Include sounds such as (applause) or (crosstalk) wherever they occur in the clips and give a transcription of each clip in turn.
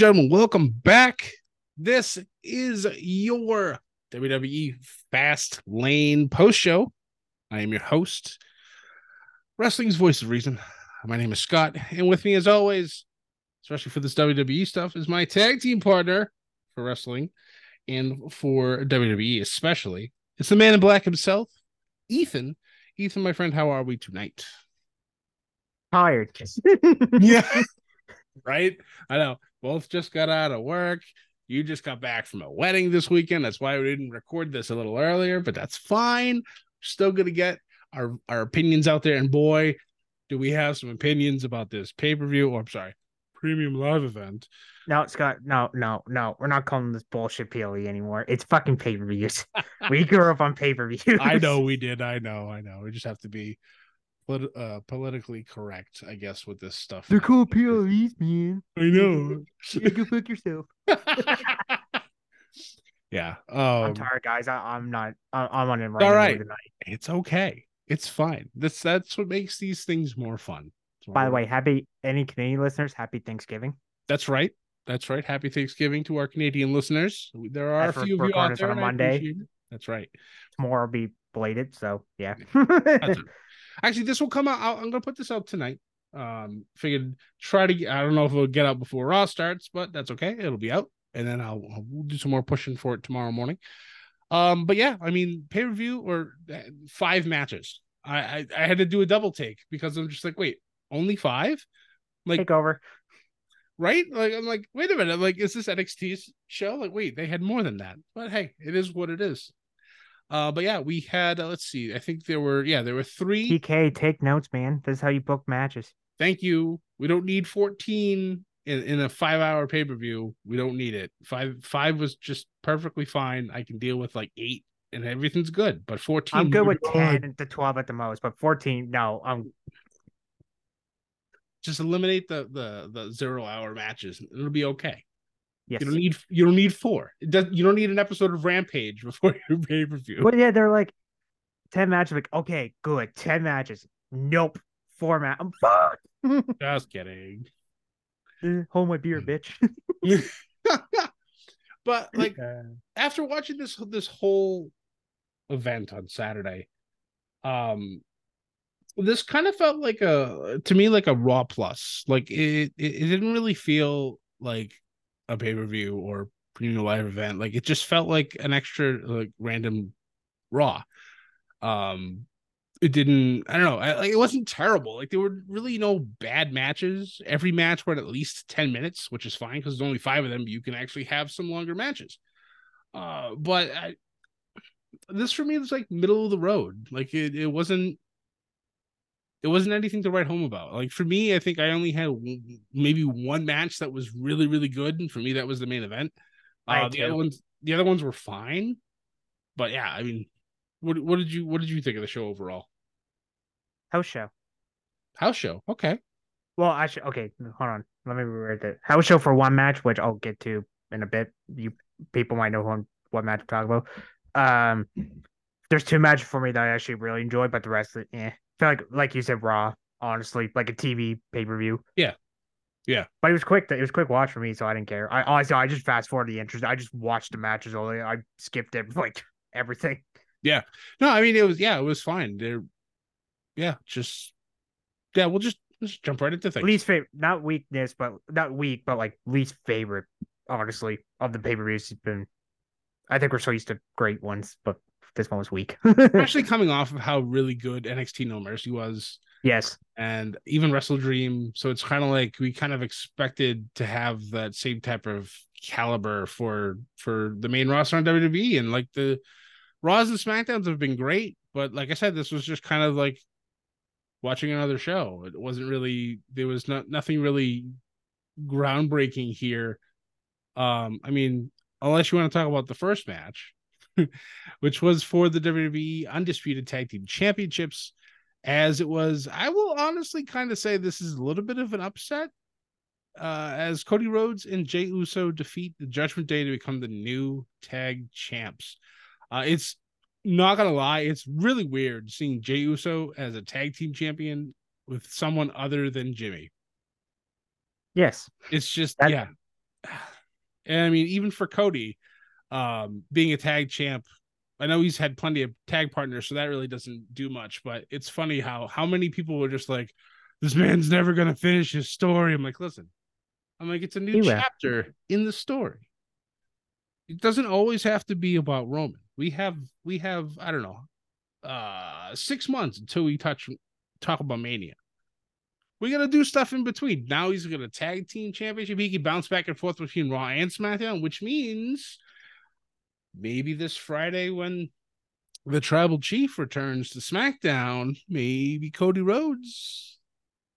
And gentlemen, welcome back. This is your WWE Fastlane post show. I am your host, Wrestling's Voice of Reason. My name is Scott, and with me, as always, especially for this WWE stuff, is my tag team partner for wrestling and for WWE, especially. It's the man in black himself, Ethan. Ethan, my friend, how are we tonight? Tired. yeah. (laughs) right? I know. Both just got out of work. You just got back from a wedding this weekend. That's why we didn't record this a little earlier, but that's fine. Still gonna get our, our opinions out there. And boy, do we have some opinions about this pay-per-view, or I'm sorry, premium live event. No, Scott, no, no, no. We're not calling this bullshit PLE anymore. It's fucking pay per views. (laughs) we grew up on pay per views. I know we did. I know. I know. We just have to be polit- uh, politically correct, I guess, with this stuff. They're cool PLEs, man. I know. You go fuck yourself. (laughs) (laughs) yeah. Um, I'm tired, guys. I, I'm not. I, I'm on it right all right. tonight. It's okay. It's fine. That's that's what makes these things more fun. By the way, happy any Canadian listeners, happy Thanksgiving. that's right. That's right. Happy Thanksgiving to our Canadian listeners. There are As a few of you out there. on a Monday. That's right. Tomorrow will be belated, so yeah. (laughs) Actually, this will come out. I'll- I'm going to put this out tonight. Um, figured try to. get- I don't know if it'll get out before Raw starts, but that's okay. It'll be out, and then I'll, I'll we'll do some more pushing for it tomorrow morning. Um, but yeah, I mean, pay per view or uh, five matches. I, I I had to do a double take because I'm just like, wait, only five? Like, Take over. right? Like, I'm like, wait a minute. Like, is this NXT's show? Like, wait, they had more than that. But hey, it is what it is. Uh, but yeah, we had. Uh, let's see. I think there were. Yeah, there were three. TK, take notes, man. This is how you book matches. thank you. We don't need 14 in, in a five hour pay per view. We don't need it. Five five was just perfectly fine. I can deal with like eight and everything's good. But 14, I'm good with God, 10 to 12 at the most, but 14, no. I'm Just eliminate the the the zero hour matches. It'll be okay. Yes. You don't need you don't need four. It does, you don't need an episode of Rampage (laughs) before your pay per view. But yeah, they're like 10 matches. Like, okay, good. 10 matches. Nope. Four match. I'm fucked. (laughs) Just kidding. Eh, Hold my beer, bitch. (laughs) but like after watching this this whole event on Saturday, um, this kind of felt like a to me like a Raw plus. Like it, it, it didn't really feel like a pay per view or premium live event. Like it just felt like an extra like random Raw. Um, it didn't. I don't know. I, like it wasn't terrible. Like there were really no bad matches. Every match went at least ten minutes, which is fine because there's only five of them. You can actually have some longer matches. Uh, but I, this for me was like middle of the road. Like it, it wasn't. It wasn't anything to write home about. Like for me, I think I only had w- maybe one match that was really, really good, and for me, that was the main event. Uh, the other ones, the other ones were fine, but yeah, I mean, what what did you what did you think of the show overall? House show. House show, okay. Well, actually, okay, hold on. Let me rewrite that. House show for one match, which I'll get to in a bit. You people might know who I'm, what match I'm talking about. Um, there's two matches for me that I actually really enjoyed, but the rest, of it. I feel like, like you said, Raw. Honestly, like a TV pay per view. Yeah. Yeah. But it was quick. It was quick watch for me, so I didn't care. I honestly, I just fast forward the interest. I just watched the matches only. I skipped it, (laughs) like everything. Yeah. No, I mean it was yeah, it was fine. They're yeah, just yeah, we'll just just jump right into things. least favorite, not weakness, but not weak, but like least favorite, honestly, of the pay per views. Has been, I think we're so used to great ones, but this one was weak. especially (laughs) coming off of how really good NXT No Mercy was yes, and even Wrestle Dream. So it's kind of like we kind of expected to have that same type of caliber for for the main roster on WWE. And like the Raws and SmackDowns have been great, but like I said, this was just kind of like watching another show. It wasn't really there was not nothing really groundbreaking here. Um, I mean, unless you want to talk about the first match, (laughs) which was for the WWE Undisputed Tag Team Championships, as it was, I will honestly kind of say this is a little bit of an upset. Uh, as Cody Rhodes and Jey Uso defeat the Judgment Day to become the new tag champs. Uh, it's not gonna lie, it's really weird seeing Jey Uso as a tag team champion with someone other than Jimmy. yes. It's just That- yeah, (sighs) and I mean, even for Cody, um, being a tag champ, I know he's had plenty of tag partners, so that really doesn't do much. But it's funny how how many people were just like, "This man's never gonna finish his story." I'm like, listen, I'm like, it's a new chapter in the story. It doesn't always have to be about Roman. We have we have I don't know, uh, six months until we touch talk about Mania. We gotta do stuff in between. Now he's gonna tag team championship. He can bounce back and forth between Raw and SmackDown, which means maybe this Friday when the tribal chief returns to SmackDown, maybe Cody Rhodes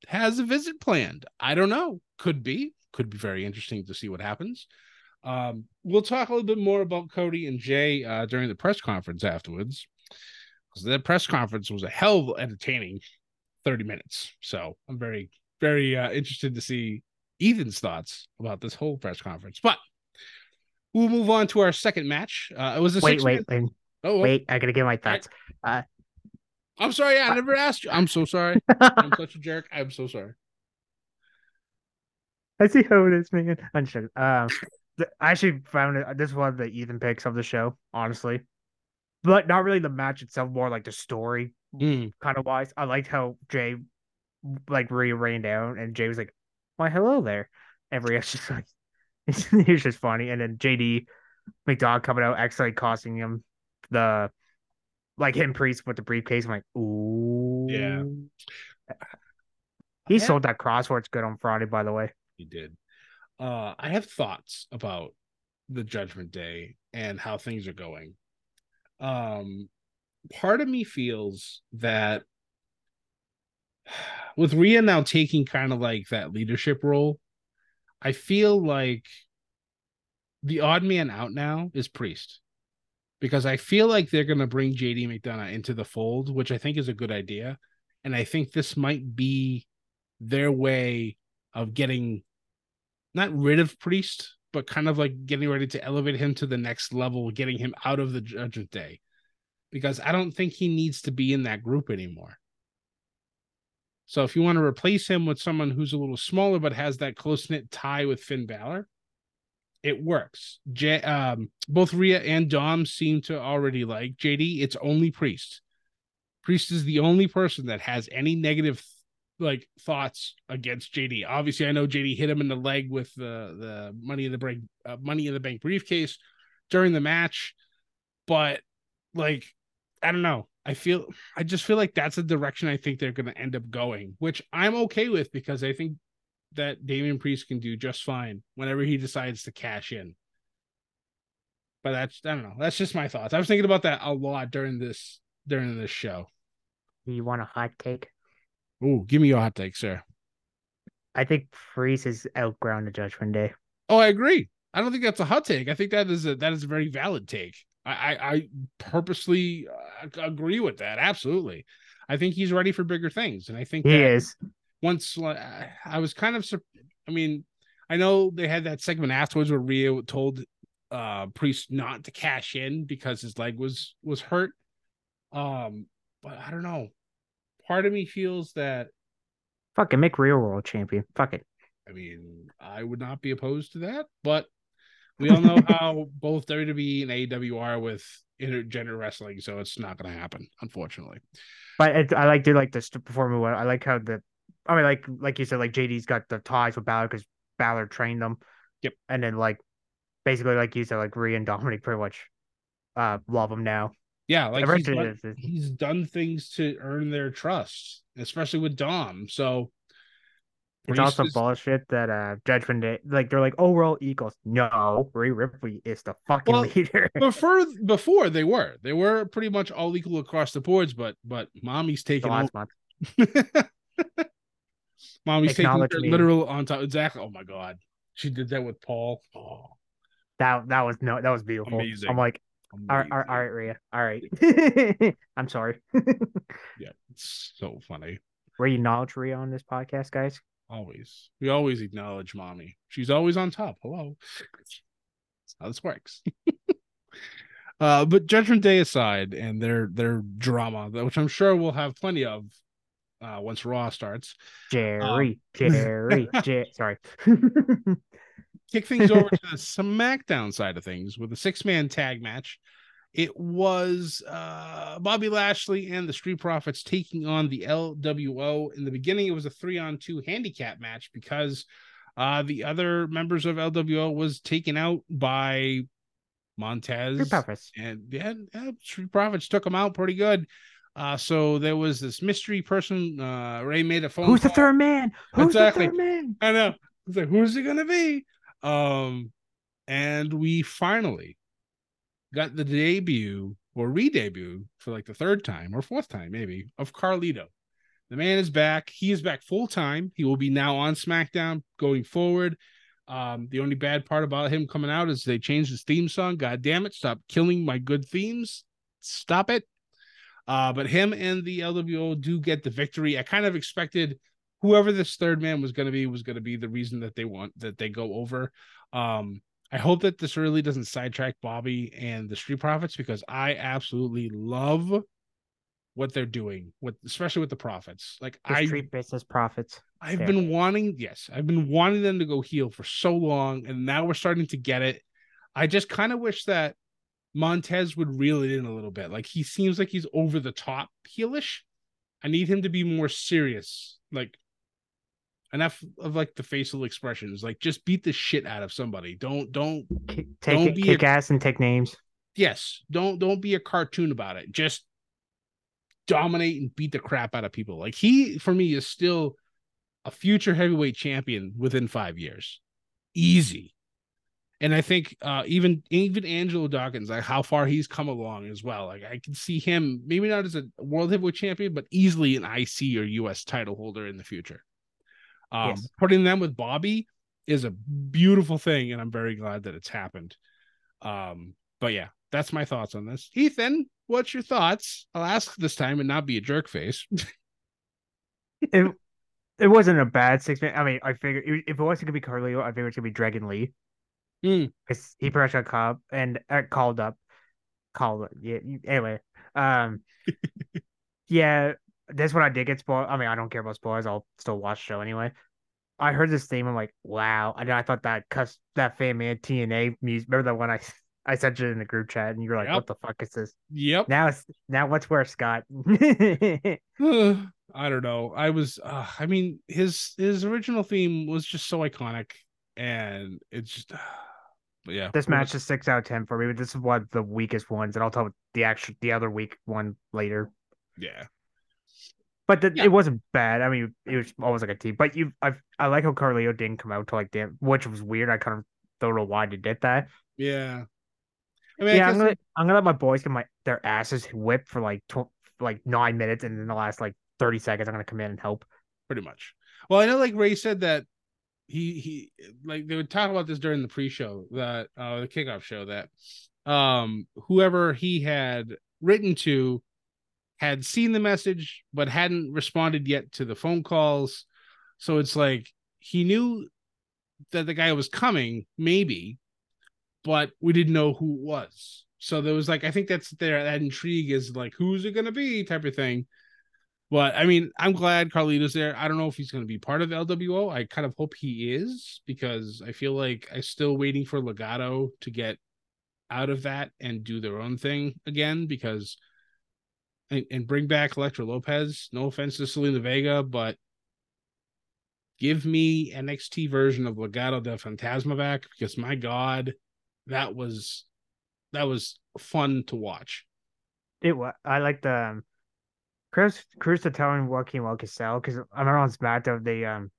has a visit planned. I don't know. Could be. Could be very interesting to see what happens. Um, we'll talk a little bit more about Cody and Jey uh, during the press conference afterwards. Because that press conference was a hell of entertaining 30 minutes. So I'm very, very uh, interested to see Ethan's thoughts about this whole press conference. But we'll move on to our second match. Uh, it was a wait, wait, wait. Oh, wait, I gotta get my thoughts. Uh, I'm sorry, I never asked you. I'm so sorry. (laughs) I'm such a jerk. I'm so sorry. I see how it is, man. I'm sure. Um, I actually found it. This was one of the Ethan picks of the show, honestly, but not really the match itself. More like the story, mm. kind of wise. I liked how Jey like Rhea ran down, and Jey was like, "Why, hello there." And (laughs) Rhea's just like, (laughs) he's just funny. And then JD McDonagh coming out, actually costing him the like him priest with the briefcase. I'm like, ooh, yeah. He sold that crosswords good on Friday, by the way. He did. Uh, I have thoughts about the Judgment Day and how things are going. Um, part of me feels that (sighs) with Rhea now taking kind of like that leadership role, I feel like the odd man out now is Priest because I feel like they're going to bring JD McDonagh into the fold, which I think is a good idea. And I think this might be their way of getting not rid of Priest, but kind of like getting ready to elevate him to the next level, getting him out of the Judgment Day. Because I don't think he needs to be in that group anymore. So if you want to replace him with someone who's a little smaller but has that close knit tie with Finn Balor, it works. J- um, both Rhea and Dom seem to already like JD. It's only Priest. Priest is the only person that has any negative like thoughts against JD. Obviously, I know JD hit him in the leg with the the money in the bank uh, money in the bank briefcase during the match, but like I don't know. I feel I just feel like that's the direction I think they're going to end up going, which I'm okay with because I think that Damian Priest can do just fine whenever he decides to cash in. But that's I don't know. That's just my thoughts. I was thinking about that a lot during this during this show. You want a hot take? Oh, give me your hot take, sir. I think Priest is outgrown the Judgment Day. Oh, I agree. I don't think that's a hot take. I think that is a that is a very valid take. I I, purposely uh, agree with that. Absolutely. I think he's ready for bigger things, and I think he is. Once I was kind of, I mean, I know they had that segment afterwards where Rhea told uh Priest not to cash in because his leg was was hurt. Um, but I don't know part of me feels that fucking make real world champion. Fuck it. I mean, I would not be opposed to that, but we all know how both WWE and AEW are with intergender wrestling, so it's not going to happen, unfortunately. But it, I like to like this perform. I like how the, I mean, like like you said, like JD's got the ties with Balor because Balor trained them. Yep. And then like, basically, like you said, like Rhea and Dominic pretty much, uh, love him now. Yeah, like he's done, he's done, things to earn their trust, especially with Dom. So it's also is... bullshit that uh Judgment Day, like they're like, oh, we're all equals. No, Rhea Ripley is the fucking well, leader. before (laughs) before they were, they were pretty much all equal across the boards, but but mommy's taking last month. (laughs) mommy's taking literal on top. Exactly. Oh my god, she did that with Paul. Oh. That that was no, that was beautiful. Amazing. I'm like, all right, all right, Rhea. All right. (laughs) I'm sorry. yeah, it's so funny. We acknowledge Rhea on this podcast, guys. Always. We always acknowledge mommy. She's always on top. Hello. That's how this works. (laughs) uh, but Judgment Day aside and their their drama, which I'm sure we'll have plenty of uh, once Raw starts. Jerry, um, (laughs) Jerry, Jerry. Sorry. (laughs) kick things over to the SmackDown side of things with a six man tag match. It was uh, Bobby Lashley and the Street Profits taking on the LWO. In the beginning, it was a three on two handicap match because uh, the other members of LWO was taken out by Montez. Street Profits. And yeah, yeah, Street Profits took them out pretty good. Uh, so there was this mystery person. Uh, Rey made a phone. Who's the third man? Who's Exactly. the third man? I know. I was like, who's it gonna be? Um, and we finally got the debut or re-debut for like the third time or fourth time, maybe, of Carlito. The man is back. He is back full time. He will be now on SmackDown going forward. Um, the only bad part about him coming out is they changed his theme song. God damn it! Stop killing my good themes. Stop it. Uh, but him and the LWO do get the victory. I kind of expected whoever this third man was going to be was going to be the reason that they want that they go over. Um, I hope that this really doesn't sidetrack Bobby and the Street Profits because I absolutely love what they're doing with especially with the Profits. Like The I street business profits. I've Fair. been wanting, yes, I've been wanting them to go heel for so long, and now we're starting to get it. I just kind of wish that Montez would reel it in a little bit. Like he seems like he's over the top heelish. I need him to be more serious. Like enough of like the facial expressions. Like just beat the shit out of somebody. Don't don't Don't Take it, be kick a- ass and take names. yes, don't don't be a cartoon about it. Just dominate and beat the crap out of people. Like he for me is still a future heavyweight champion within 5 years. Easy. And I think uh even even Angelo Dawkins, like how far he's come along as well. Like I can see him maybe not as a world heavyweight champion, but easily an IC or US title holder in the future. Um Yes. putting them with Bobby is a beautiful thing, and I'm very glad that it's happened. Um, but yeah, that's my thoughts on this. Ethan, what's your thoughts? I'll ask this time and not be a jerk face. (laughs) It it wasn't a bad six man. I mean, I figured if it wasn't gonna be Carlito, I figured it's gonna be Dragon Lee. Because he pretty much got called and uh, called up, called yeah. Anyway, um, (laughs) yeah, this one I did get spoiled. I mean, I don't care about spoilers. I'll still watch the show anyway. I heard this theme. I'm like, wow. And I thought that cuss that fan man TNA music. Remember that one I (laughs) I sent you in the group chat, and you were like, Yep. what the fuck is this? yep. Now it's now what's where Scott? (laughs) (sighs) I don't know. I was uh, I mean his his original theme was just so iconic and it's just (sighs) but yeah. This match is six out of ten for me, but this is one of the weakest ones, and I'll tell the actual the other weak one later. Yeah. But the, Yeah. it wasn't bad. I mean, it was always like a team. But you, I, I like how Carlito didn't come out to like the, which was weird. I kind of don't know why they did that. Yeah. I mean, yeah, I I'm gonna, I'm gonna let my boys get my their asses whipped for like tw- like nine minutes, and in the last like thirty seconds, I'm gonna come in and help. pretty much. Well, I know like Rey said that he he like they would talk about this during the pre-show that uh the kickoff show that um whoever he had written to had seen the message but hadn't responded yet to the phone calls. So it's like he knew that the guy was coming, maybe, but we didn't know who it was. So there was like I think that's there that intrigue is like who's it gonna be type of thing. But I mean, I'm glad Carlito's there. I don't know if he's going to be part of LWO. I kind of hope he is because I feel like I'm still waiting for Legado to get out of that and do their own thing again because and, and bring back Elektra Lopez. No offense to Zelina Vega, but give me an NXT version of Legado del Fantasma back because my God, that was that was fun to watch. It was. I like the um, Cruz Cruz to telling Joaquin Well because I remember on SmackDown they um.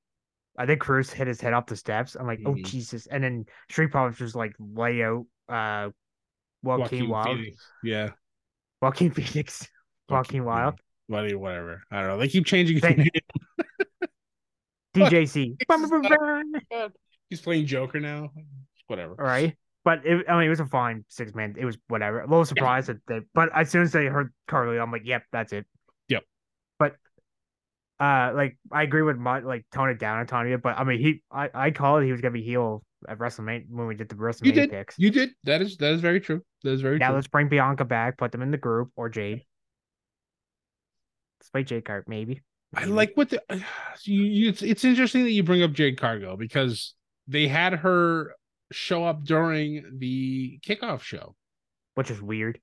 I think Cruz hit his head off the steps. I'm like, oh Mhm. Jesus! And then Street Profits just like lay out uh, Joaquin, Wilde, Phoenix. Yeah. Joaquin (laughs) Phoenix, Joaquin Wilde, Buddy, whatever. I don't know. They keep changing his name. (laughs) DJZ. (laughs) (laughs) He's playing Joker now. Whatever. All right. But it, I mean, it was a fine six man. It was whatever. A little surprised that they, but as soon as they heard Carly, I'm like, yep, that's it. Yep. But, uh, like I agree with my like tone it down a tiny bit. But I mean, he, I, I called he was gonna be heel at WrestleMania when we did the WrestleMania You did. picks. You did. That is that is very true. That is very now true. let's bring Bianca back, put them in the group or Jade. Play Jade card, maybe. I like what the (sighs) you, you it's, it's interesting that you bring up Jade Cargill because they had her show up during the kickoff show, which is weird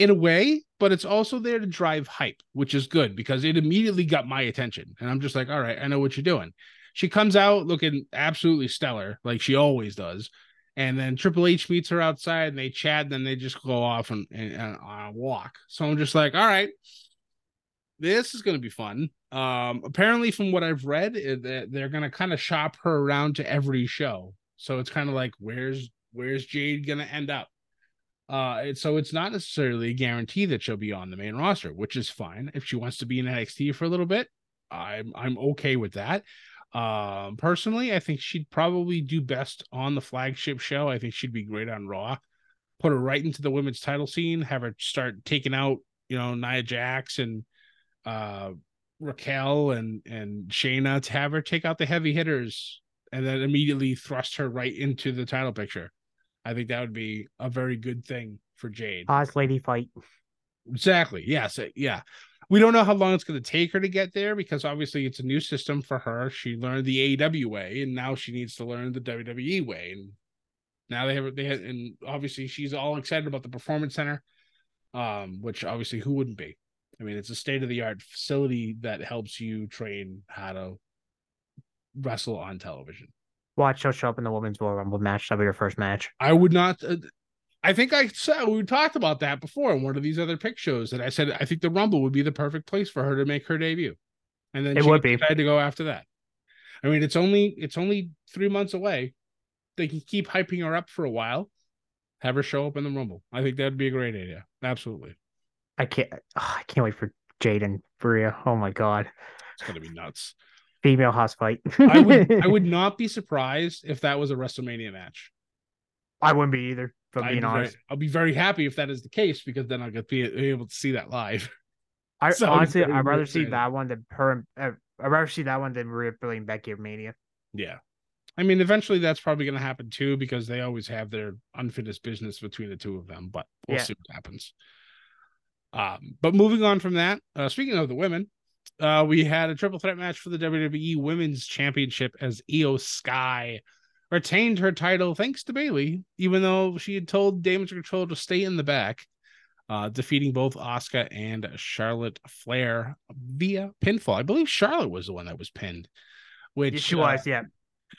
in a way, but it's also there to drive hype, which is good because it immediately got my attention. And I'm just like, all right, I know what you're doing. She comes out looking absolutely stellar, like she always does. And then Triple H meets her outside and they chat, and then they just go off and, and, and on a walk. So I'm just like, all right, this is going to be fun. Um, apparently, from what I've read, they're going to kind of shop her around to every show. So it's kind of like, where's where's Jade going to end up? Uh, so it's not necessarily a guarantee that she'll be on the main roster, which is fine. If she wants to be in NXT for a little bit, I'm I'm okay with that. Um, personally, I think she'd probably do best on the flagship show. I think she'd be great on Raw. Put her right into the women's title scene, have her start taking out, you know, Nia Jax and uh Raquel and and Shayna to have her take out the heavy hitters and then immediately thrust her right into the title picture. I think that would be a very good thing for Jade. Pause lady fight. Exactly. Yes. Yeah. We don't know how long it's going to take her to get there because obviously it's a new system for her. She learned the AEW way, and now she needs to learn the WWE way. And now they have they have, and obviously she's all excited about the performance center, um, which obviously who wouldn't be? I mean, it's a state of the art facility that helps you train how to wrestle on television. Watch she'll show up in the women's Royal Rumble match. That'll be her first match. I would not. Uh, I think I said we talked about that before in one of these other pick shows that I said I think the Rumble would be the perfect place for her to make her debut, and then it would be had to go after that. I mean, it's only it's only three months away. They can keep hyping her up for a while, have her show up in the Rumble. I think that'd be a great idea. Absolutely. I can't. Oh, I can't wait for Jaden Bria. Oh my god, it's gonna be nuts. Female house fight. I would I (laughs) would not be surprised if that was a WrestleMania match. I wouldn't be either. If being be honest, very, I'll be very happy if that is the case because then I'll get be, able to see that live. I (laughs) so honestly, I'd rather see that one than her. Uh, I'd rather see that one than Rhea Billy Becky Mania. Yeah, I mean, eventually that's probably going to happen too because they always have their unfinished business between the two of them. But we'll yeah. see what happens. Um, but moving on from that, uh, speaking of the women, uh, we had a triple threat match for the WWE Women's Championship as Iyo Sky retained her title thanks to Bayley, even though she had told Damage Control to stay in the back, uh, defeating both Asuka and Charlotte Flair via pinfall. I believe Charlotte was the one that was pinned, which she was, uh, yeah.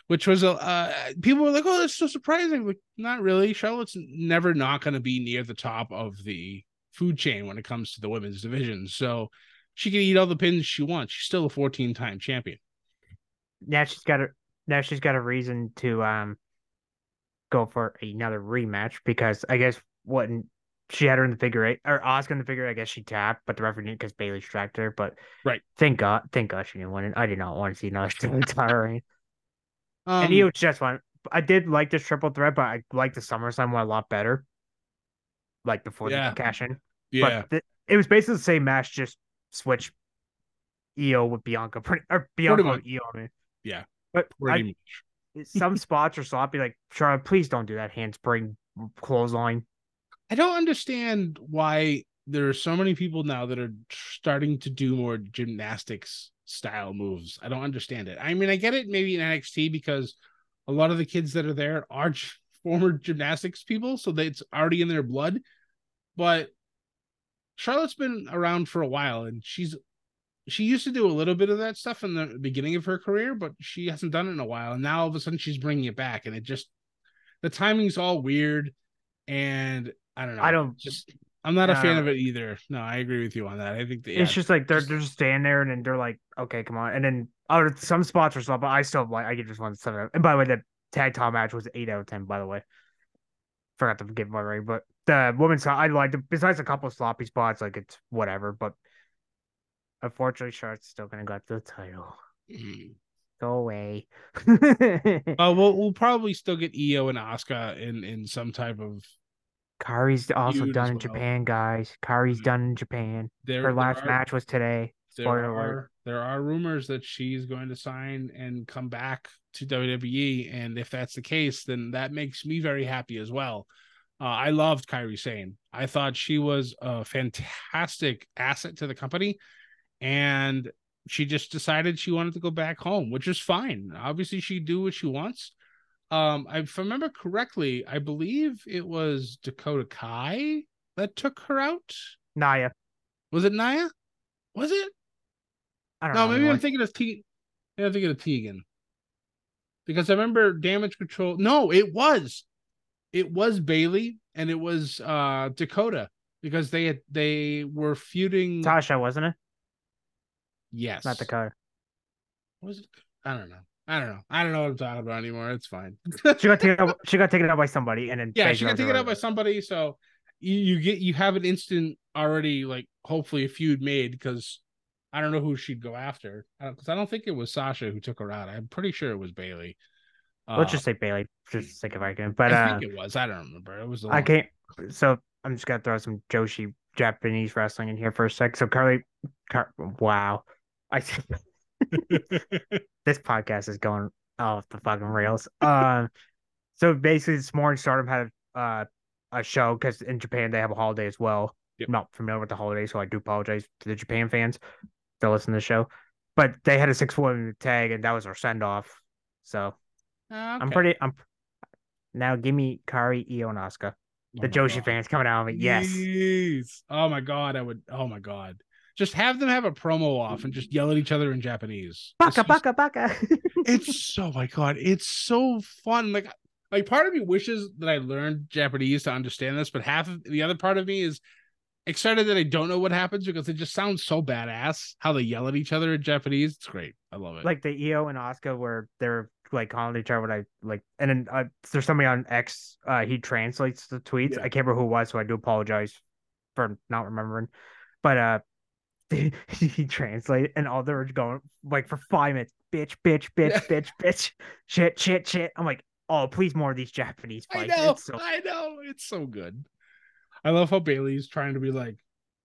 Which was a uh, people were like, "Oh, that's so surprising." Like, not really. Charlotte's never not going to be near the top of the food chain when it comes to the women's division. So she can eat all the pins she wants. She's still a 14 time champion. Now she's got a now she's got a reason to um go for another rematch because I guess what she had her in the figure eight or Asuka in the figure. I guess she tapped, but the referee didn't because Bayley distracted her. But right, thank God, thank God she didn't win it. I did not want to see another (laughs) (laughs) reign. Um, and you just won. I did like this triple threat, but I like the SummerSlam one a lot better. Like before yeah. the cash in. Yeah. But it was basically the same match, just switch Iyo with Bianca, pretty, or Bianca with Iyo. I mean. Yeah. But I, (laughs) some spots are sloppy. Like Charlotte, please don't do that handspring clothesline. I don't understand why there are so many people now that are starting to do more gymnastics style moves. I don't understand it. I mean, I get it maybe in NXT because a lot of the kids that are there are (laughs) former gymnastics people, so that it's already in their blood. But Charlotte's been around for a while and she's she used to do a little bit of that stuff in the beginning of her career, but she hasn't done it in a while. And now all of a sudden she's bringing it back, and it just the timing's all weird. And I don't know. I don't just. I'm not a fan of it either. No, I agree with you on that. I think yeah, it's just like they're they're just standing there and then they're like, okay, come on. And then other some spots are slow, but I still like I get just one seven. And by the way, the tag top match was eight out of ten. By the way, forgot to give my rating, but the women's I liked it. Besides a couple of sloppy spots, like it's whatever. But Unfortunately, Charlotte's still gonna get the title. Mm. Go away. (laughs) uh, we'll we'll probably still get Iyo and Asuka in in some type of. Kairi's also done in well. Japan, guys. Kairi's mm. done in Japan. There, Her last are, match was today. There are, there are rumors that she's going to sign and come back to WWE, and if that's the case, then that makes me very happy as well. Uh, I loved Kairi Sane. I thought she was a fantastic asset to the company and she just decided she wanted to go back home, which is fine. Obviously, she do what she wants. Um, I- if I remember correctly, I believe it was Dakota Kai that took her out. Naya. Was it Naya? Was it? I don't No, know. maybe. I'm thinking of T. Maybe I'm thinking of Tegan. Because I remember damage control. No, it was. It was Bayley and it was uh Dakota because they had they were feuding. Tasha, wasn't it? yes, Not Dakota. Was it? I don't know. I don't know. I don't know what I'm talking about anymore. It's fine. (laughs) She got taken out. (laughs) She got taken out by somebody, and then yeah, she got got taken out by somebody, so you, you get you have an instant already like hopefully a feud made because I don't know who she'd go after because I don't think it was Sasha who took her out. I'm pretty sure it was Bayley. it. Let's just say Bayley, just sake of argument. But I uh, think it was. I don't remember. It was. a I can't. So I'm just gonna throw some Joshi Japanese wrestling in here for a sec. So Carly, Car- wow, I (laughs) this podcast is going off the fucking rails. Um, so basically, this morning Stardom had uh a show because in Japan they have a holiday as well. Yep. I'm not familiar with the holiday, so I do apologize to the Japan fans that listen to the show. But they had a six woman tag, and that was our send off. So oh, I'm pretty. I'm now give me Kairi, Iyo, and Asuka. Oh The my Joshi God. fans coming out of it. Yes. Yes. Oh my god, I would. Oh my god. Just have them have a promo off and just yell at each other in Japanese. Baka is- baka baka. (laughs) it's so my god, it's so fun. Like like part of me wishes that I learned Japanese to understand this, but half of the other part of me is excited that I don't know what happens because it just sounds so badass how they yell at each other in Japanese. It's great. I love it. like the Iyo and Asuka where they're like calling each other what I like and then uh, there's somebody on X uh he translates the tweets. Yeah. I can't remember who it was, so I do apologize for not remembering. But uh (laughs) he translated and all they were going like for five minutes, bitch, bitch, bitch, bitch, bitch, shit, shit, shit. I'm like, oh please more of these Japanese fights. I know. So I know. It's so good. I love how Bayley's trying to be like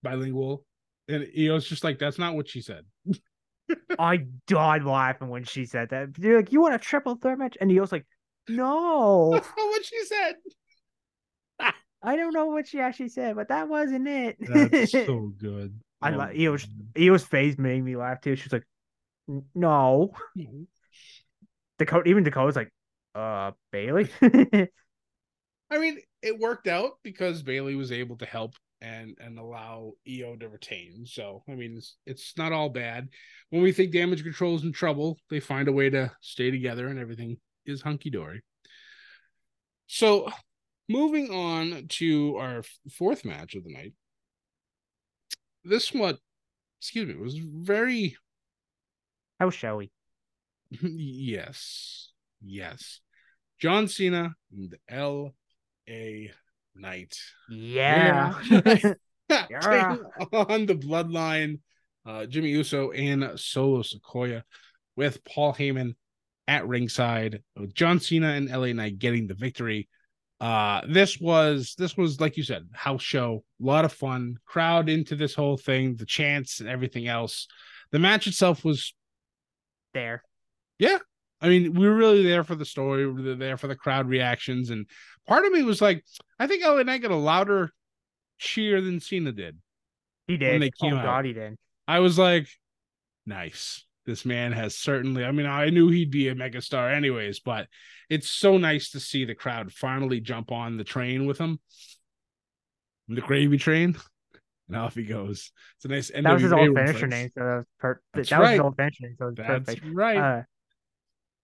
bilingual. And Iyo's just like, that's not what she said. (laughs) I died laughing when she said that. You're like, you want a triple threat match? And Iyo's like, no, (laughs) That's not what she said. I don't know what she actually said, but that wasn't it. That's so (laughs) good. I Oh love my Iyo's. Iyo's face made me laugh too. She's like, "N- no. Dakota, even Dakota's like, uh, Bayley. I mean, it worked out because Bayley was able to help and and allow Iyo to retain. So I mean, it's, it's not all bad. When we think damage control is in trouble, they find a way to stay together, and everything is hunky dory. So, moving on to our fourth match of the night. This one, excuse me, was very How shall we? (laughs) yes, yes. John Cena and L.A. Knight. Yeah. (laughs) (laughs) taking on the bloodline, uh, Jimmy Uso and Solo Sikoa with Paul Heyman at ringside, with John Cena and LA Knight getting the victory. Uh, this was this was like you said, house show, a lot of fun, crowd into this whole thing, the chants and everything else. The match itself was there. I mean, we were really there for the story. We were there for the crowd reactions, and part of me was like, I think LA Knight got a louder cheer than Cena did. He did. When they came oh out. God, he did. I was like, nice. This man has certainly. I mean, I knew he'd be a megastar anyways, but it's so nice to see the crowd finally jump on the train with him, the gravy train, and off he goes. It's a nice. That was his old finisher name. So that was per- That's that was right. his old finisher name. So it was That's perfect. right. Uh,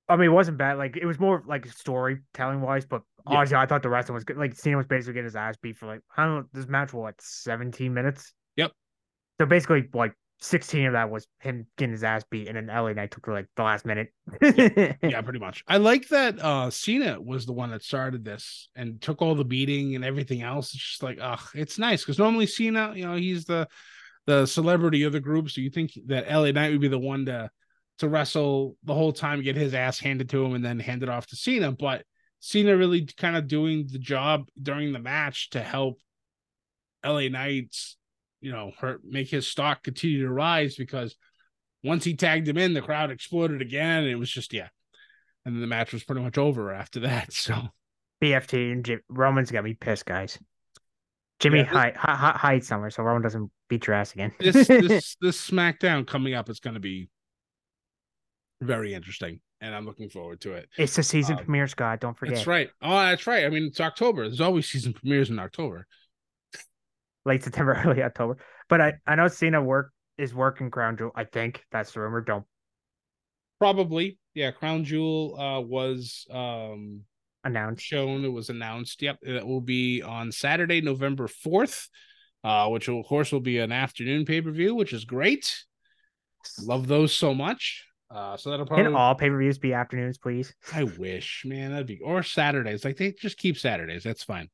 I mean, it wasn't bad. Like it was more like storytelling wise, but Yeah. honestly, I thought the wrestling was good. Like Cena was basically getting his ass beat for like I don't know. This match was what seventeen minutes. Yep. So basically, like sixteen of that was him getting his ass beat, and then LA Knight took like the last minute. (laughs) yeah, pretty much. I like that uh Cena was the one that started this and took all the beating and everything else. It's just like, ugh, it's nice because normally Cena, you know, he's the the celebrity of the group. So you think that LA Knight would be the one to to wrestle the whole time, get his ass handed to him, and then hand it off to Cena. But Cena really kind of doing the job during the match to help LA Knight's, you know, her make his stock continue to rise because once he tagged him in, the crowd exploded again. And it was just, yeah. And then the match was pretty much over after (laughs) that. So BFT and Jim, Roman's got me pissed, guys. Jimmy Yeah, hide, hide, hide somewhere so Roman doesn't beat your ass again. this this (laughs) this SmackDown coming up is going to be very interesting. and I'm looking forward to it. It's the season Um, premiere, Scott. Don't forget. That's right. Oh, that's right. I mean, it's October. There's always season premieres in October. Late September, (laughs) early October. But I, I know Cena work is working Crown Jewel. I think that's the rumor. Don't Probably, yeah. Crown Jewel uh, was um, announce. shown. It was announced. Yep, it will be on Saturday, November fourth, uh, which will, of course will be an afternoon pay per view, which is great. Love those so much. Uh, so that'll probably. Can all pay per views be afternoons, please? I wish, man, that'd be or Saturdays. Like they just keep Saturdays. That's fine.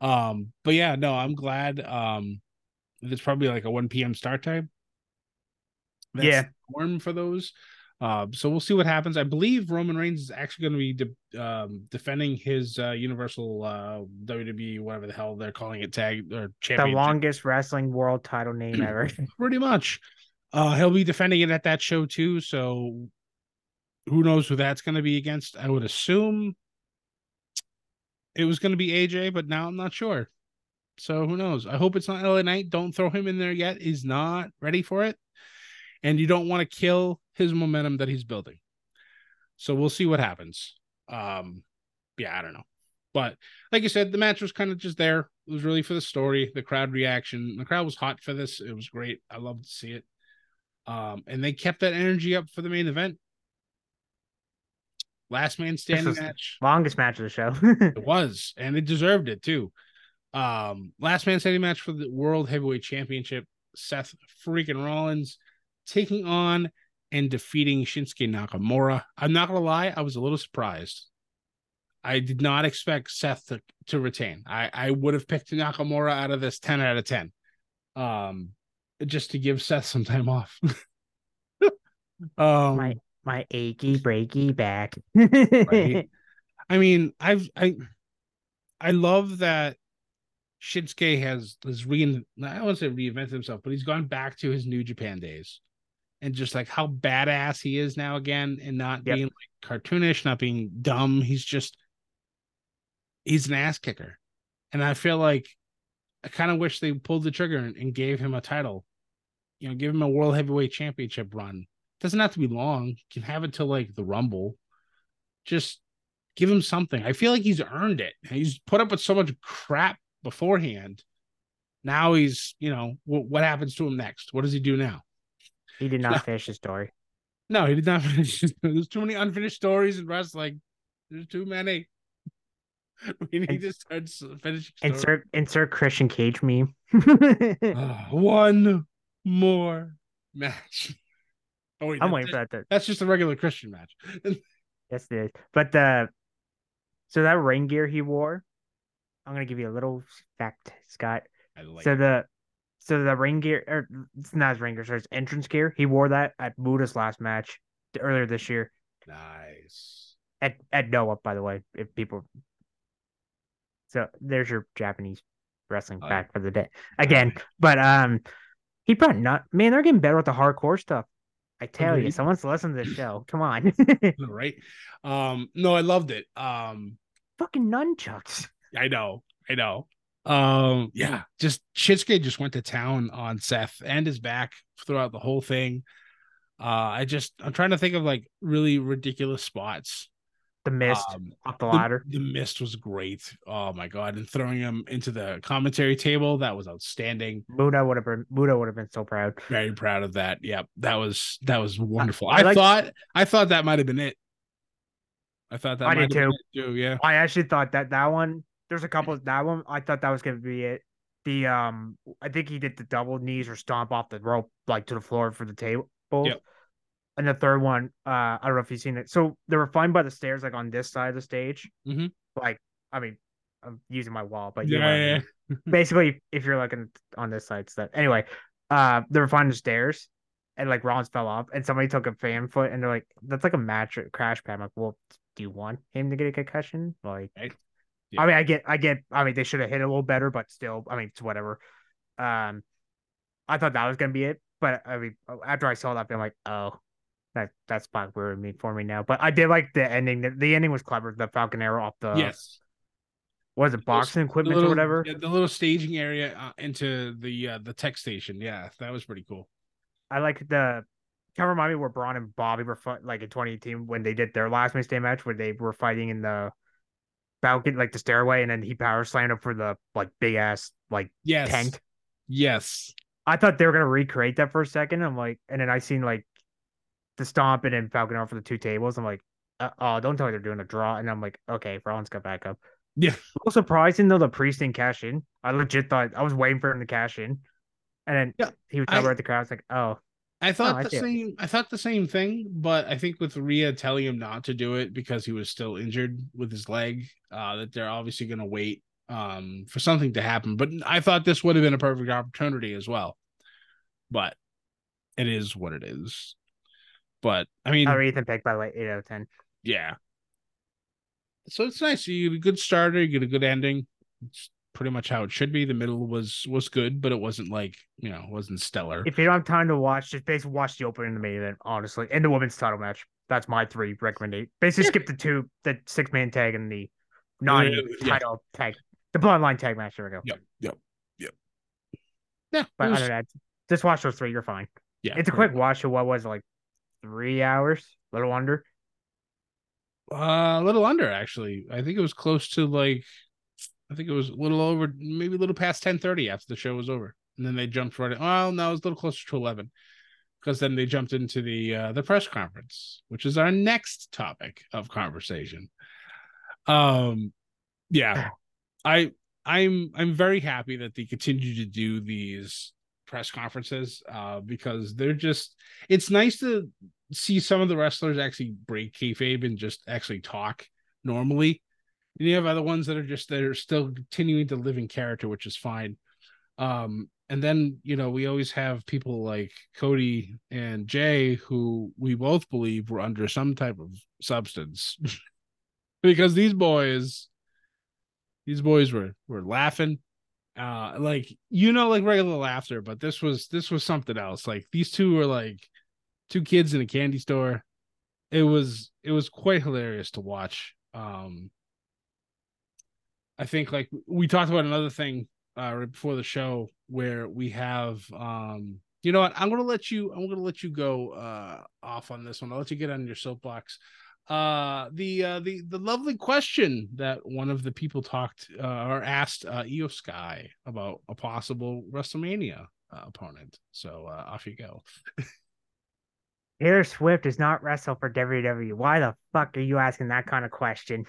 Um, but yeah, no, I'm glad. Um, it's probably like a 1 p.m. start time. That's Yeah. norm for those. Um, so we'll see what happens. I believe Roman Reigns is actually going to be de- um, defending his uh, Universal uh, WWE, whatever the hell they're calling it, tag or champion. The longest wrestling world title name (clears throat) ever. (laughs) pretty much. Uh, he'll be defending it at that show too. So who knows who that's going to be against? I would assume it was going to be AJ, but now I'm not sure. So who knows? I hope it's not LA Knight. Don't throw him in there yet. He's not ready for it, and you don't want to kill his momentum that he's building. So we'll see what happens. Um, yeah, I don't know. But like you said, the match was kind of just there. It was really for the story, the crowd reaction. The crowd was hot for this. It was great. I loved to see it. Um, and they kept that energy up for the main event. Last man standing match. longest match of the show. (laughs) It was, and it deserved it too. Um, last man standing match for the World Heavyweight Championship. Seth freaking Rollins taking on and defeating Shinsuke Nakamura. I'm not gonna lie, I was a little surprised. I did not expect Seth to, to retain. I, I would have picked Nakamura out of this 10 out of 10. Um, just to give Seth some time off. (laughs) um, my my achy breaky back. (laughs) Right. I mean, I've I I love that Shinsuke has has rein I don't want to say reinvented himself, but he's gone back to his New Japan days. And just like how badass he is now again, and not Yep. being like cartoonish, not being dumb. He's just he's an ass kicker. And I feel like I kind of wish they pulled the trigger and, and gave him a title. You know, give him a world heavyweight championship run. Doesn't have to be long. Can have it till like the rumble. Just give him something. I feel like he's earned it. He's put up with so much crap beforehand. Now he's, you know, what what happens to him next? What does he do now? he did not finish his story. No, he did not (laughs) finish. His, There's too many unfinished stories in wrestling. Like, there's too many. (laughs) We need And- to start finishing stories. Insert insert Christian Cage meme. (laughs) Ah, one more match. (laughs) Oh wait, I'm that- waiting for that. To, that's just a regular Christian match. (laughs) yes, it is. But the so that ring gear he wore, I'm gonna give you a little fact, Scott. I like so it. the so the ring gear or it's not his ring gear, so it's entrance gear. He wore that at Muta's last match earlier this year nice. at at Noah, by the way. If people, so there's your Japanese wrestling Oh, fact for the day again. But um, he brought not man. They're getting better with the hardcore stuff. I tell you, someone's listening to the show. (laughs) Come on, (laughs) (laughs) right? Um, no, I loved it. Um, fucking nunchucks. I know, I know. Um, yeah, just Shinsuke just went to town on Seth and his back throughout the whole thing. Uh, I just I'm trying to think of like really ridiculous spots. The mist Um, off the the, ladder. the mist was great. Oh my god! And throwing him into the commentary table that was outstanding. Muta would have been Muta would have been so proud. Very proud of that. Yep, that was that was wonderful. I I, like- thought I thought that might have been it. I thought that I did it too. Yeah. I actually thought that that one. There's a couple. That one I thought that was gonna be it. The um, I think he did the double knees or stomp off the rope like to the floor for the table. Yep. And the third one, uh, I don't know if you've seen it. So they were flying by the stairs, like on this side of the stage. Mhm. Like, I mean, I'm using my wall, but Yeah, yeah, (laughs) basically, if you're looking on this side, stuff. Anyway, uh, they were flying the stairs, and like Rollins fell off, and somebody took a fan foot, and they're like, "That's like a match crash pad." I'm like, well, do you want him to get a concussion? Like, Right. I mean, I get, I get, I mean, they should have hit a little better, but still, I mean, it's whatever. Um, I thought that was gonna be it, but I mean, after I saw that, I'm like, oh, that that's spot where me for me now. But I did like the ending. The, the ending was clever. The Falcon Arrow off the yes. Was it, boxing The equipment little, or whatever. yeah, the little staging area uh, into the uh, the tech station. Yeah, that was pretty cool. I like the kind of remind me where Braun and Bobby were fight, like in 2018 when they did their last Wednesday match where they were fighting in the balcony, like the stairway, and then he power slammed up for the like big ass like Yes. tent. Yes. I thought they were gonna recreate that for a second. I'm like, and then I seen like the stomp and Falcon for the two tables. I'm like, uh, oh, don't tell me they're doing a draw. And I'm like, okay, Rollins got back up. Yeah. A little surprising though the priest didn't cash in. I legit thought I was waiting for him to cash in, and then Yeah, he was I- over at the crowd. I was like, oh, I thought I the it. same. I thought the same thing, but I think with Rhea telling him not to do it because he was still injured with his leg, uh, that they're obviously going to wait um, for something to happen. But I thought this would have been a perfect opportunity as well. But it is what it is. But I mean, oh, Ethan picked by the way, eight out of ten. yeah. So it's nice. You get a good starter. You get a good ending. It's pretty much how it should be. The middle was was good, but it wasn't like you know, it wasn't stellar. If you don't have time to watch, just basically watch the opening and the main event, honestly, and the women's title match. That's my three recommendation. Basically, Yeah. skip the two, the six man tag and the non yeah. title tag, the bloodline tag match. There we go. Yep. Yep. Yep. Yeah. But was- other than that, just watch those three. You're fine. yeah. It's a quick watch. So what was like three hours, a little under. Uh, a little under actually. I think it was close to like, I think it was a little over, maybe a little past ten thirty after the show was over, and then they jumped right. In. Well, no, it was a little closer to eleven, because then they jumped into the uh, the press conference, which is our next topic of conversation. Um, yeah, (sighs) I I'm I'm very happy that they continue to do these press conferences uh because they're just it's nice to see some of the wrestlers actually break kayfabe and just actually talk normally. And you have other ones that are just that are still continuing to live in character, which is fine. Um, and then you know we always have people like Cody and Jey who we both believe were under some type of substance (laughs) because these boys, these boys were were laughing, uh, like you know, like regular laughter, but this was this was something else. Like these two were like two kids in a candy store. It was it was quite hilarious to watch. Um I think like we talked about another thing uh right before the show where we have um you know what I'm gonna let you I'm gonna let you go uh off on this one. I'll let you get on your soapbox. Uh the uh the the lovely question that one of the people talked uh or asked uh Iyo Sky about a possible WrestleMania uh, opponent. So uh off you go. (laughs) Taylor Swift does not wrestle for WWE. Why the fuck are you asking that kind of question?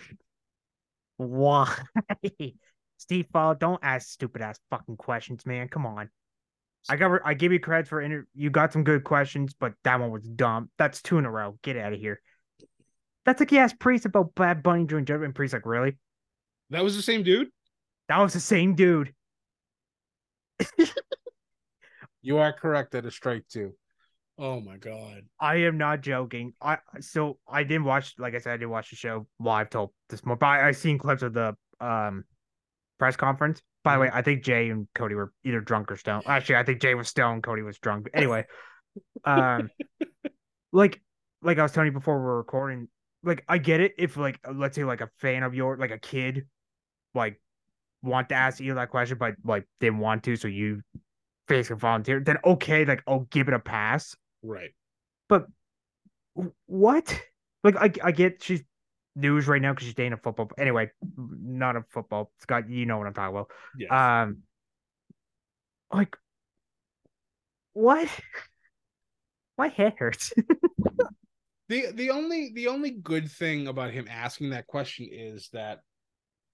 Why? (laughs) Steve Fall, don't ask stupid ass fucking questions, man. Come on. I got I give you credit for inter- you got some good questions, but that one was dumb. That's two in a row. Get out of here. That's like he asked Priest about Bad Bunny during Judgment. Priest like, really? That was the same dude? That was the same dude. (laughs) You are correct at a strike two. Oh my god. I am not joking. I so I didn't watch, like I said, I didn't watch the show live till this morning. But I, I seen clips of the um press conference. By the way, I think Jey and Cody were either drunk or stoned. Actually, I think Jey was stoned, Cody was drunk. But anyway, um, (laughs) like like I was telling you before we were recording, like I get it if like let's say like a fan of yours, like a kid, like want to ask you that question, but like didn't want to, so you basically volunteer. Then okay, like I'll give it a pass. Right. But what? Like I I get she's news right now because she's dating a football. Anyway, not a football. Scott, you know what I'm talking about. Yeah. Um, like what? (laughs) My head hurts. (laughs) the the only the only good thing about him asking that question is that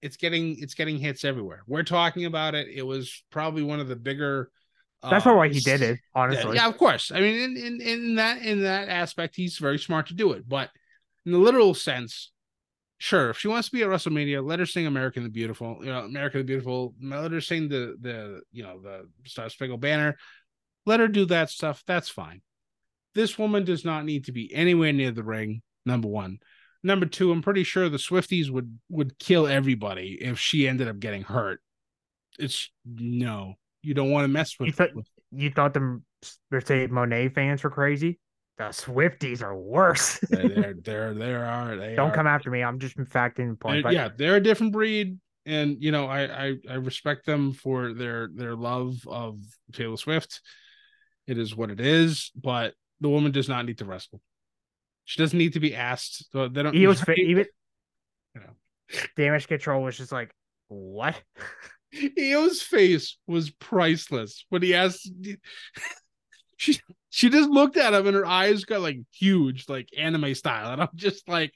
it's getting it's getting hits everywhere. We're talking about it. It was probably one of the bigger That's uh, why he did it. Honestly, yeah, of course. I mean, in, in in that in that aspect, he's very smart to do it. But in the literal sense, sure, if she wants to be at WrestleMania, let her sing "American the Beautiful." You know, "American the Beautiful." Let her sing the the you know the Star Spangled Banner. Let her do that stuff. That's fine. This woman does not need to be anywhere near the ring. Number one. Number two, I'm pretty sure the Swifties would would kill everybody if she ended up getting hurt. It's no, you don't want to mess with. You thought- you thought the Mercedes Moné fans were crazy. The Swifties are worse. there, there, there are. They Don't are- come after me. I'm just facting the point. But yeah, they're a different breed, and you know, I, I, I respect them for their their love of Taylor Swift. It is what it is, but The woman does not need to wrestle. She doesn't need to be asked. So they don't. He was fit, even You know. damage control was just like what? (laughs) Iyo's face was priceless when he asked. (laughs) She she just looked at him and her eyes got like huge, like anime style, and I'm just like,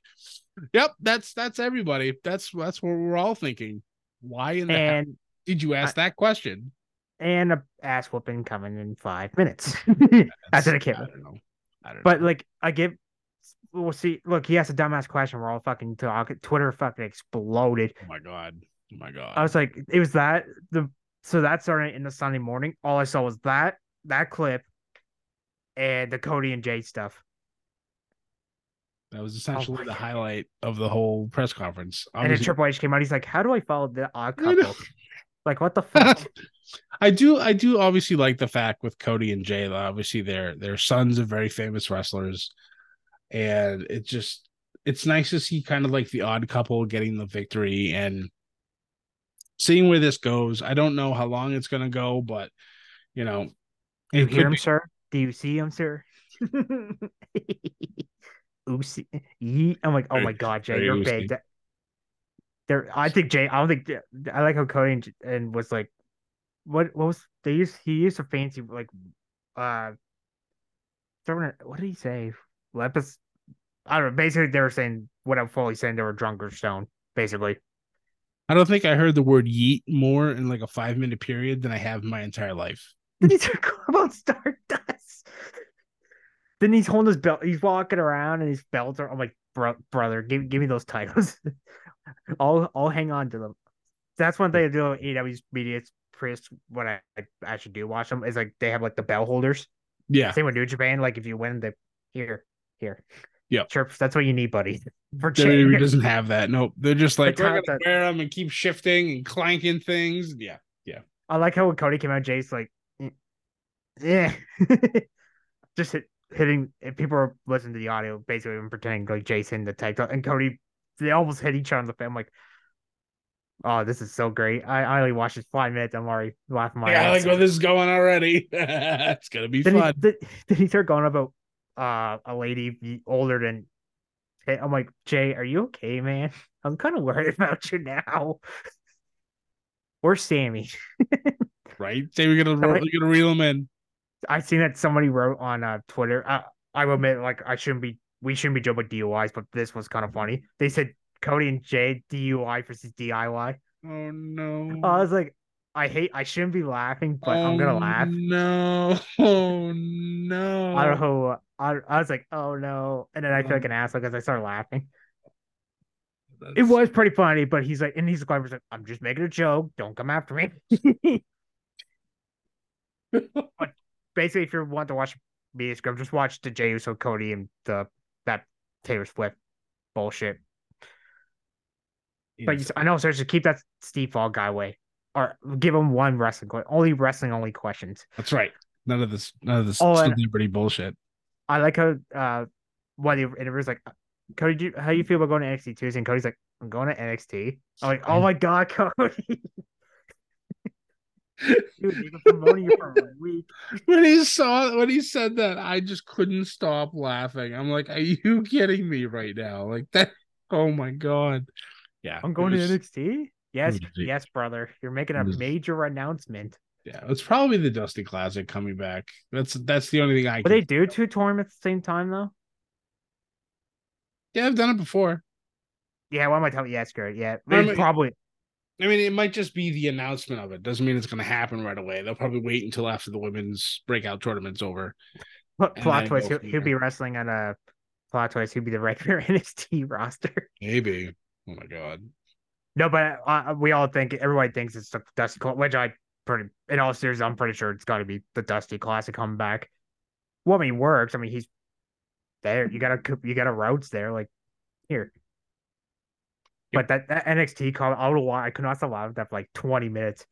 "Yep, that's that's everybody. That's that's what we're all thinking. Why in the And did you ask that question?" And a ass whooping coming in five minutes. (laughs) (laughs) That's what I don't know. I don't know. But like I give we'll see look, he asked a dumbass question, we're all fucking talking Twitter fucking exploded. oh my god, oh my god. I was like, it was that the so that started in the Sunday morning. All I saw was that that clip and the Cody and Jey stuff. that was oh essentially my the God. highlight of the whole press conference. And then Obviously- Triple H came out. He's like, "How do I follow the odd couple?" (laughs) like, what the fuck? (laughs) I do I do obviously like the fact with Cody and Jayla. obviously they're they're sons of very famous wrestlers. And it just it's nice to see kind of like the odd couple getting the victory and seeing where this goes. I don't know how long it's gonna go, but you know, Do you hear him, be- sir? Do you see him, sir? (laughs) Oopsie. I'm like, oh my god, Jey, you're big. That- There, I think Jey. I don't think I like how Cody and, and was like, what? What was they used? He used a fancy like, uh. What did he say? Lepus. I don't know. Basically, they were saying what I'm fully saying they were drunk or stoned. Basically, I don't think I heard the word yeet more in like a five minute period than I have in my entire life. Then he's about Stardust. Then he's holding his belt. He's walking around and his belts are. I'm like, bro, brother, give give me those titles. (laughs) I'll I'll hang on to them. That's one thing I do with AEW's media. Pretty what I, I actually do watch them is like they have like the bell holders. Yeah. Same with New Japan. Like if you win, they here here. Yeah. Sure, that's what you need, buddy. (laughs) For WWE doesn't have that. Nope. They're just like The we're gonna wear them and keep shifting and clanking things. Yeah. Yeah. I like how when Cody came out, Jey's like, "Eh, yeah, (laughs) just hit, hitting. If people are listening to the audio, basically and pretending like Jason the title, and Cody, they almost hit each other on the face. I'm like, oh, this is so great. I, I only watched this five minutes. I'm already laughing my yeah, I ass like where off. this is going already. (laughs) it's gonna be Then fun. he, then, then he started going about uh a lady older than. Hey, I'm like, Jey, are you okay, man? (laughs) I'm kind of worried (laughs) about you now. or Sammy? right? Say we're gonna we're gonna reel them in. I seen that somebody wrote on uh, Twitter. I, I will admit, like, I shouldn't be, we shouldn't be joking with DUIs, but this was kind of funny. They said Cody and Jey DUI versus DIY. Oh no. I was like, I hate, I shouldn't be laughing, but I'm gonna Oh, laugh. No. (laughs) Oh no. I don't know. I, I was like, oh no, and then I feel like Um, an asshole because I started laughing. It was pretty funny, but he's like, and he's like, I'm just making a joke. Don't come after me. (laughs) but basically, if you want to watch me, just watch the Jey Uso, Cody, and the Taylor Swift bullshit. But you, I know, seriously, keep that Steve Fall guy away, or give him one wrestling, only wrestling only questions. That's right. None of this. None of this Oh, celebrity bullshit. I like how uh one of the interviewers like, Cody, do you, how you feel about going to NXT Tuesday? And Cody's like, I'm going to NXT. I'm like, oh my god, Cody. (laughs) Dude, you've been promoting you for a (laughs) week. When he saw when he said that, I just couldn't stop laughing. I'm like, are you kidding me right now? Like that. Oh my god. Yeah. I'm going was- to NXT. Yes, yes, brother. You're making a was- major announcement. Yeah, it's probably the Dusty Classic coming back. That's that's the only thing I Would can. they do two tournaments at the same time though? Yeah, I've done it before. Yeah, why am I telling you? Yeah, screw it. Yeah, I mean- probably. I mean, it might just be the announcement of it. Doesn't mean it's going to happen right away. They'll probably wait until after the women's breakout tournament's over. Plot plot twist. He'll, he'll be wrestling on a plot twist. He'll be the regular (laughs) NXT roster. Maybe. Oh my god. No, but uh, we all think everybody thinks it's the Dusty Classic, which I pretty in all seriousness, I'm pretty sure it's got to be the Dusty Classic coming back. Well, I mean, works. I mean, he's there. You got a you got a routes there, like here. But that, that NXT call, I don't know why I could not laughing that for like 20 minutes.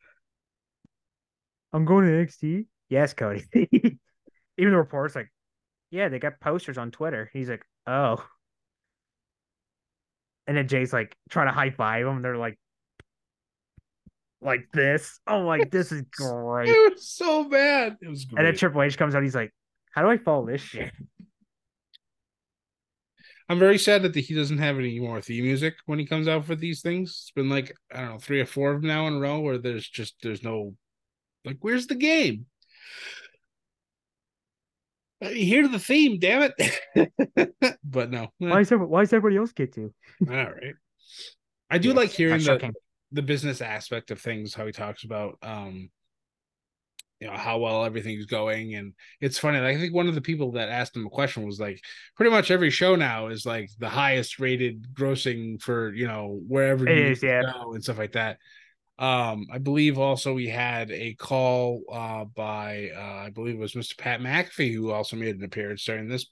I'm going to NXT. Yes, Cody. (laughs) Even the report's like, yeah, they got posters on Twitter. He's like, oh. And then Jey's like trying to high five him. They're like, like this. Oh, like this is great. It was so bad. It was great. And then Triple H comes out. He's like, How do I follow this shit? I'm very sad that he doesn't have any more theme music when he comes out for these things. It's been like I don't know three or four of them now in a row where there's just there's no like where's the game? You hear the theme, damn it! (laughs) but no, why is everybody, why is everybody else get to? (laughs) All right, I do yes, like hearing the the business aspect of things. How he talks about um you know how well everything's going. And it's funny like, i think one of the people that asked him a question was like pretty much every show now is like the highest rated grossing for you know wherever it you is, yeah. go and stuff like that. Um i believe also we had a call uh by uh i believe it was mr pat mcafee who also made an appearance during this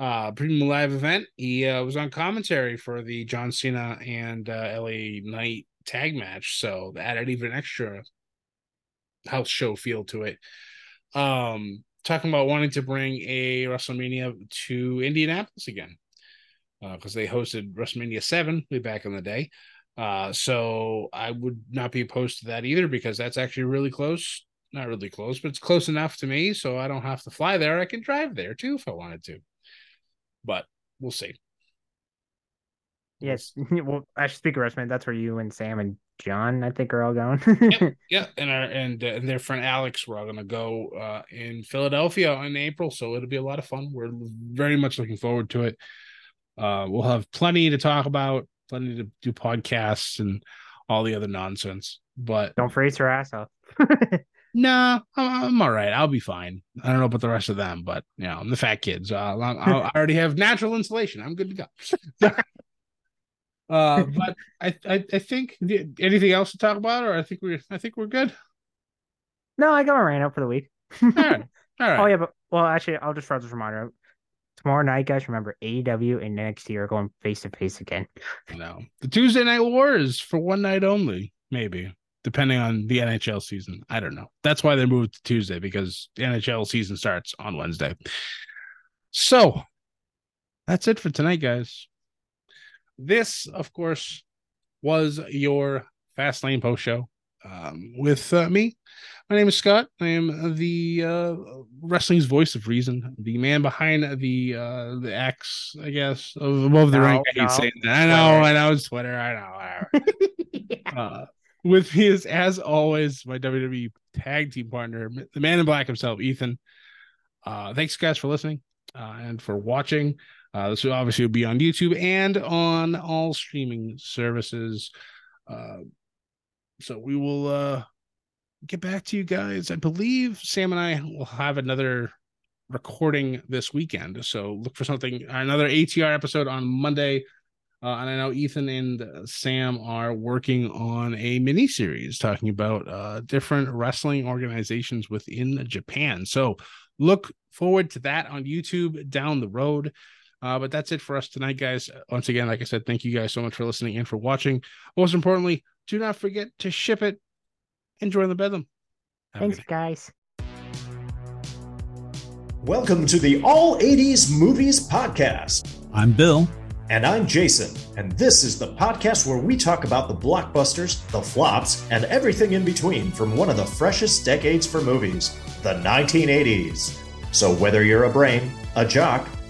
uh premium live event. He uh, was on commentary for the john cena and uh la knight tag match. So that added even extra house show feel to it. Um, talking about wanting to bring a WrestleMania to Indianapolis again because uh, they hosted WrestleMania seven way back in the day. Uh, so I would not be opposed to that either because that's actually really close. Not really close, but it's close enough to me, so I don't have to fly there. I can drive there too if I wanted to. But we'll see. Yes. (laughs) Well, I should speak of WrestleMania. That's where you and Sam and John, I think, are all going. yeah, (laughs) yeah, and our and uh, and their friend Alex, we're all going to go uh, in Philadelphia in April, so it'll be a lot of fun. We're very much looking forward to it. Uh, we'll have plenty to talk about, plenty to do podcasts and all the other nonsense. But don't freeze your ass off. (laughs) nah, I'm, I'm, all right. I'll be fine. I don't know about the rest of them, but you know, I'm the fat kids. Uh, I already have natural insulation. I'm good to go. (laughs) Uh, but I, I, I think anything else to talk about, or I think we're, I think we're good. No, I got my rant out for the week. all right, (laughs) all right. Oh yeah, but well, actually, I'll just throw this reminder. Tomorrow night, guys, remember AEW and NXT are going face to face again. No, the Tuesday Night War is for one night only, maybe depending on the NHL season. I don't know. That's why they moved to Tuesday because the NHL season starts on Wednesday. So that's it for tonight, guys. This, of course, was your Fastlane post show um, with uh, me. My name is Scott. I am the uh, wrestling's voice of reason, the man behind the uh, the X, I guess, of above the no, rank. I hate no. saying that. I know, I know, it's Twitter. I know. yeah. (laughs) uh, with me is, as always, my WWE tag team partner, the man in black himself, Ethan. Uh, thanks, guys, for listening uh, and for watching. Uh, this will obviously be on YouTube and on all streaming services. Uh, so we will uh, get back to you guys. I believe Sam and I will have another recording this weekend. So look for something, another ATR episode on Monday. Uh, and I know Ethan and Sam are working on a mini series talking about uh, different wrestling organizations within Japan. So look forward to that on YouTube down the road. Uh, but that's it for us tonight, guys. Once again, like I said, thank you guys so much for listening and for watching. Most importantly, do not forget to ship it. Enjoy the bedlam. Thanks, guys. Welcome to the All 80s Movies Podcast. I'm Bill. And I'm Jason. And this is the podcast where we talk about the blockbusters, the flops, and everything in between from one of the freshest decades for movies, the 1980s. So whether you're a brain, a jock,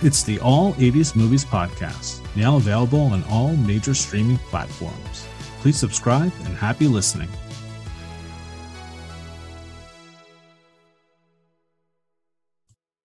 It's the All 80s Movies Podcast, now available on all major streaming platforms. Please subscribe and happy listening.